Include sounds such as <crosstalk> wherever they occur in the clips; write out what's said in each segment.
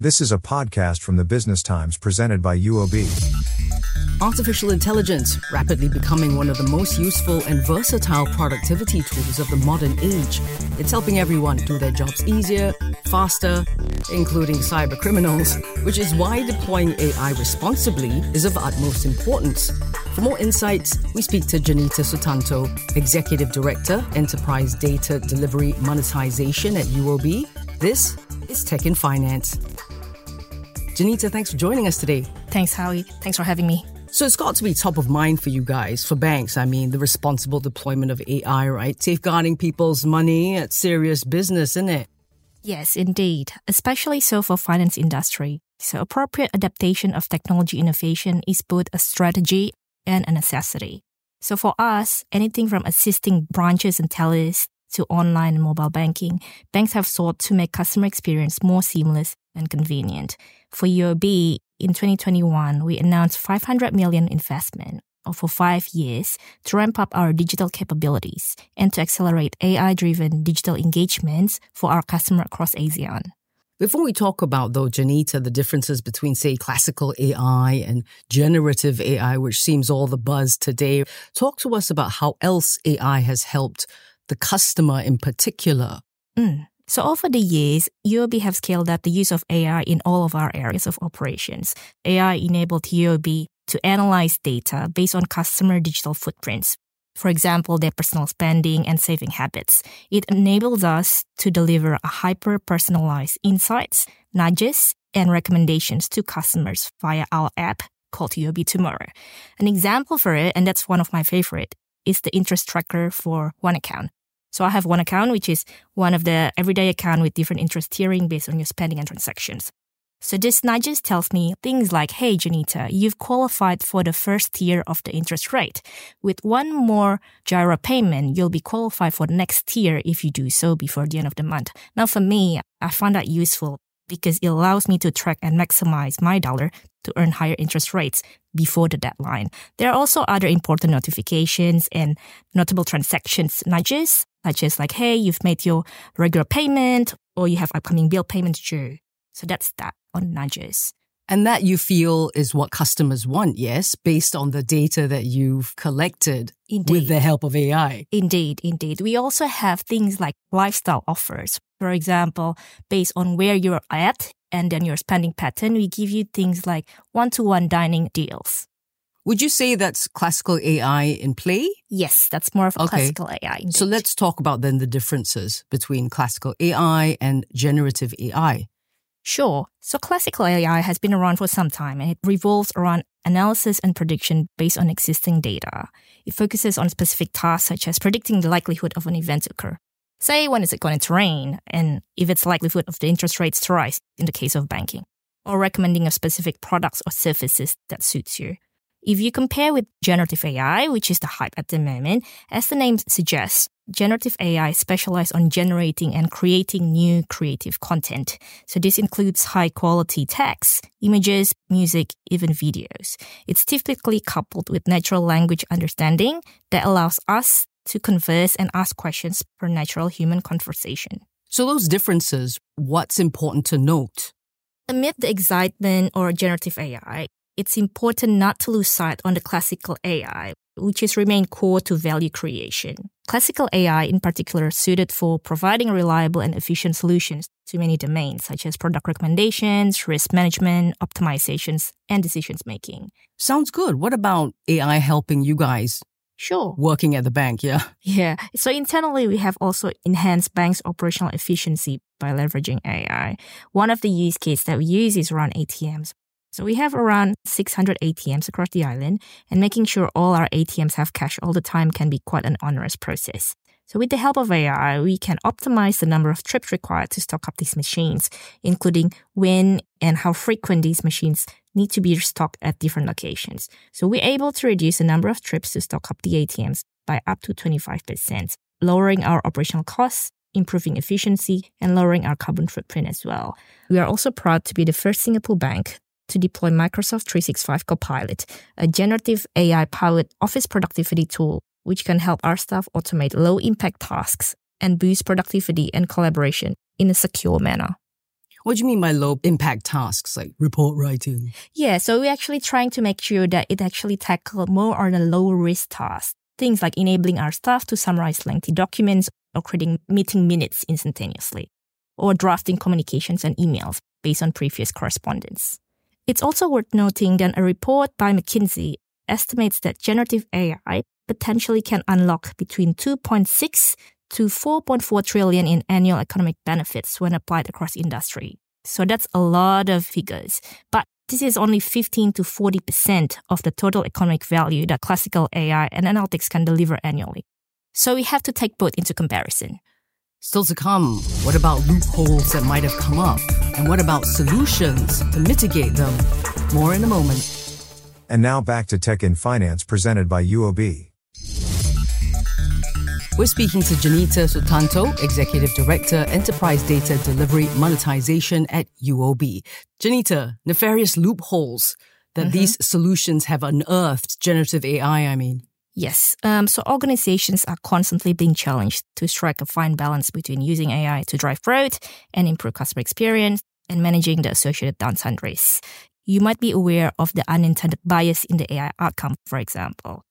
This is a podcast from the Business Times presented by UOB. Artificial intelligence, rapidly becoming one of the most useful and versatile productivity tools of the modern age. It's helping everyone do their jobs easier, faster, including cyber criminals, which is why deploying AI responsibly is of utmost importance. For more insights, we speak to Jenita Soetanto, Executive Director, Enterprise Data Delivery Monetization at UOB. This is Tech in Finance. Jenita, thanks for joining us today. Thanks, Howie. Thanks for having me. So it's got to be top of mind for you guys, for banks. I mean, the responsible deployment of AI, right? Safeguarding people's money, it's serious business, isn't it? Yes, indeed. Especially so for finance industry. So appropriate adaptation of technology innovation is both a strategy and a necessity. So for us, anything from assisting branches and tellers to online and mobile banking, banks have sought to make customer experience more seamless and convenient. For UOB, in 2021, we announced 500 million investment for five years to ramp up our digital capabilities and to accelerate AI-driven digital engagements for our customer across ASEAN. Before we talk about, though, Jenita, the differences between, say, classical AI and generative AI, which seems all the buzz today, talk to us about how else AI has helped the customer in particular. Mm. So over the years, UOB have scaled up the use of AI in all of our areas of operations. AI enabled UOB to analyze data based on customer digital footprints. For example, their personal spending and saving habits. It enables us to deliver hyper personalized insights, nudges, and recommendations to customers via our app called UOB Tomorrow. An example for it, and that's one of my favorite, is the interest tracker for one account. So I have one account, which is one of the everyday account with different interest tiering based on your spending and transactions. So this nudges tells me things like, hey, Jenita, you've qualified for the first tier of the interest rate. With one more GIRO payment, you'll be qualified for the next tier if you do so before the end of the month. Now, for me, I find that useful because it allows me to track and maximize my dollar to earn higher interest rates before the deadline. There are also other important notifications and notable transactions nudges, such as like, hey, you've made your regular payment or you have upcoming bill payments due. So that's that on nudges. And that you feel is what customers want, yes, based on the data that you've collected Indeed. with the help of AI. Indeed, indeed. We also have things like lifestyle offers. For example, based on where you're at and then your spending pattern, we give you things like one to one dining deals. Would you say that's classical AI in play? Yes, that's more of a Okay. classical AI. So let's talk about then the differences between classical AI and generative AI. Sure. So classical AI has been around for some time and it revolves around analysis and prediction based on existing data. It focuses on specific tasks such as predicting the likelihood of an event to occur. Say when is it going to rain and if it's likelihood of the interest rates to rise in the case of banking, or recommending a specific products or services that suits you. If you compare with generative AI, which is the hype at the moment, as the name suggests, generative AI specializes on generating and creating new creative content. So this includes high quality text, images, music, even videos. It's typically coupled with natural language understanding that allows us to converse and ask questions per natural human conversation. So those differences, what's important to note? Amid the excitement or generative AI, it's important not to lose sight on the classical AI, which has remained core to value creation. Classical AI, in particular, suited for providing reliable and efficient solutions to many domains, such as product recommendations, risk management, optimizations, and decisions making. Sounds good. What about AI helping you guys Sure. working at the bank? Yeah. <laughs> Yeah. So internally, we have also enhanced banks' operational efficiency by leveraging AI. One of the use cases that we use is around ATMs. So we have around 600 ATMs across the island, and making sure all our ATMs have cash all the time can be quite an onerous process. So with the help of AI, we can optimize the number of trips required to stock up these machines, including when and how frequent these machines need to be stocked at different locations. So we're able to reduce the number of trips to stock up the ATMs by up to 25%, lowering our operational costs, improving efficiency, and lowering our carbon footprint as well. We are also proud to be the first Singapore bank to deploy Microsoft 365 Copilot, a generative AI powered office productivity tool which can help our staff automate low impact tasks and boost productivity and collaboration in a secure manner. What do you mean by low impact tasks like report writing? Yeah, so we're actually trying to make sure that it actually tackles more on the low risk tasks. Things like enabling our staff to summarize lengthy documents or creating meeting minutes instantaneously, or drafting communications and emails based on previous correspondence. It's also worth noting that a report by McKinsey estimates that generative AI potentially can unlock between 2.6 to 4.4 trillion in annual economic benefits when applied across industry. So that's a lot of figures. But this is only 15 to 40% of the total economic value that classical AI and analytics can deliver annually. So we have to take both into comparison. Still to come, what about loopholes that might have come up? And what about solutions to mitigate them? More in a moment. And now back to Tech in Finance presented by UOB. We're speaking to Jenita Soetanto, Executive Director, Enterprise Data Delivery Monetization at UOB. Jenita, nefarious loopholes that mm-hmm. these solutions have unearthed, generative AI, I mean. Yes. Um, so organizations are constantly being challenged to strike a fine balance between using AI to drive growth and improve customer experience and managing the associated downside risks. You might be aware of the unintended bias in the AI outcome, for example.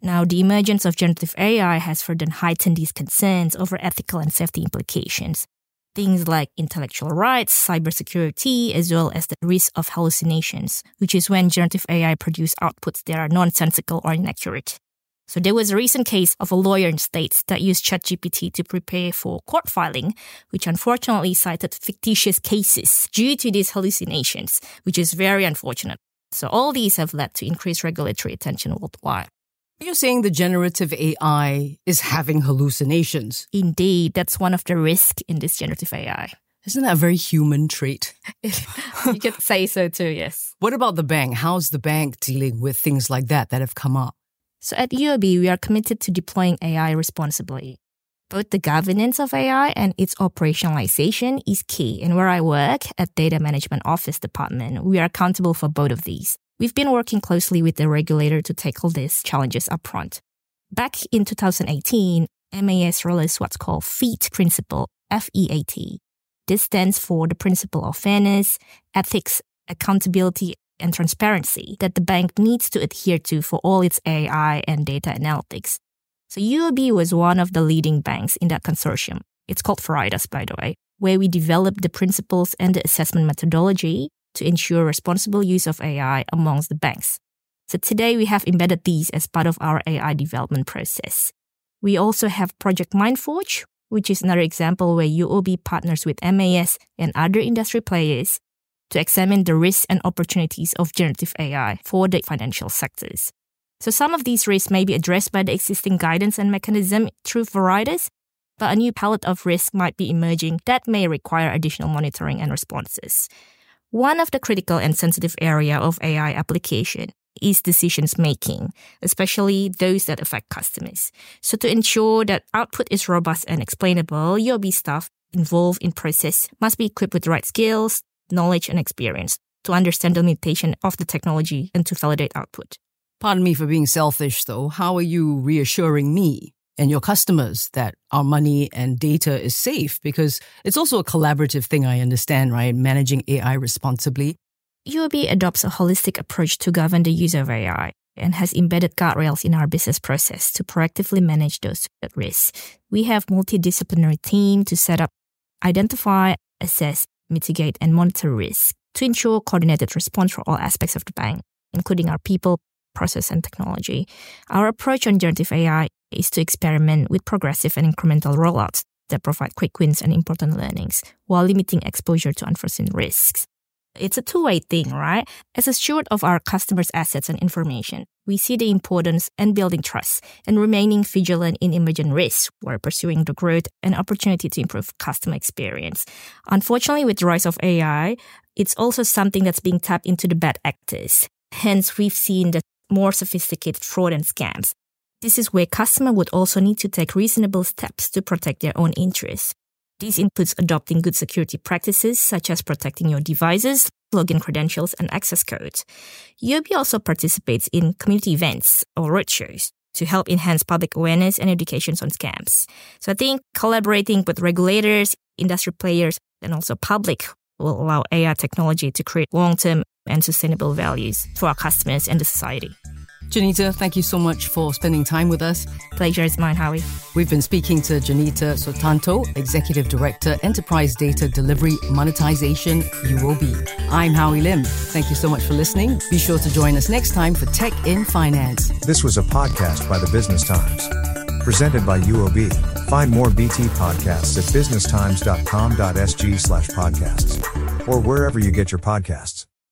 Now, the emergence of generative AI has further heightened these concerns over ethical and safety implications. Things like intellectual rights, cybersecurity, as well as the risk of hallucinations, which is when generative AI produce outputs that are nonsensical or inaccurate. So there was a recent case of a lawyer in states that used ChatGPT to prepare for court filing, which unfortunately cited fictitious cases due to these hallucinations, which is very unfortunate. So all these have led to increased regulatory attention worldwide. You're saying the generative AI is having hallucinations. Indeed, that's one of the risks in this generative AI. Isn't that a very human trait? <laughs> you could say so too, yes. What about the bank? How's the bank dealing with things like that that have come up? So at UOB, we are committed to deploying AI responsibly. Both the governance of AI and its operationalization is key. And where I work at Data Management Office Department, we are accountable for both of these. We've been working closely with the regulator to tackle these challenges upfront. Back in 2018, MAS released what's called FEAT principle, F-E-A-T. This stands for the principle of fairness, ethics, accountability, and transparency that the bank needs to adhere to for all its AI and data analytics. So UOB was one of the leading banks in that consortium. It's called Veritas, by the way, where we developed the principles and the assessment methodology to ensure responsible use of AI amongst the banks. So today we have embedded these as part of our AI development process. We also have Project Mindforge, which is another example where UOB partners with MAS and other industry players to examine the risks and opportunities of generative AI for the financial sectors. So some of these risks may be addressed by the existing guidance and mechanism through Veritas, but a new palette of risks might be emerging that may require additional monitoring and responses. One of the critical and sensitive area of AI application is decisions making, especially those that affect customers. So to ensure that output is robust and explainable, UOB staff involved in process must be equipped with the right skills, knowledge, and experience to understand the limitation of the technology and to validate output. Pardon me for being selfish, though. How are you reassuring me and your customers that our money and data is safe? Because it's also a collaborative thing, I understand, right? Managing AI responsibly. UOB adopts a holistic approach to govern the use of AI and has embedded guardrails in our business process to proactively manage those at risk. We have multidisciplinary team to set up, identify, assess, mitigate, and monitor risk to ensure coordinated response for all aspects of the bank, including our people, process, and technology. Our approach on generative AI is to experiment with progressive and incremental rollouts that provide quick wins and important learnings while limiting exposure to unforeseen risks. It's a two way thing, right? As a steward of our customers' assets and information, we see the importance in building trust and remaining vigilant in emerging risks while pursuing the growth and opportunity to improve customer experience. Unfortunately, with the rise of AI, it's also something that's being tapped into the bad actors. Hence, we've seen the more sophisticated fraud and scams. This is where customers would also need to take reasonable steps to protect their own interests. This includes adopting good security practices such as protecting your devices, login credentials, and access codes. UOB also participates in community events or roadshows to help enhance public awareness and education on scams. So I think collaborating with regulators, industry players, and also public will allow AI technology to create long term and sustainable values for our customers and the society. Jenita, thank you so much for spending time with us. Pleasure is mine, Howie. We've been speaking to Jenita Soetanto, Executive Director, Enterprise Data Delivery Monetization, UOB. I'm Howie Lim. Thank you so much for listening. Be sure to join us next time for Tech in Finance. This was a podcast by the Business Times, presented by UOB. Find more BT podcasts at businesstimes.com.sg slash podcasts or wherever you get your podcasts.